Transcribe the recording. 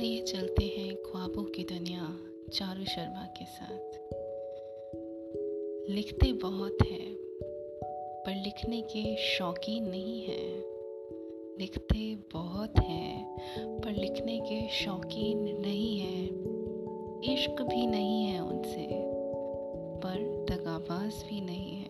चलते हैं ख्वाबों की दुनिया चारू शर्मा के साथ। लिखते बहुत हैं, पर लिखने के शौकीन नहीं हैं। लिखते बहुत हैं, पर लिखने के शौकीन नहीं हैं। इश्क भी नहीं है उनसे, पर दगाबाज भी नहीं है।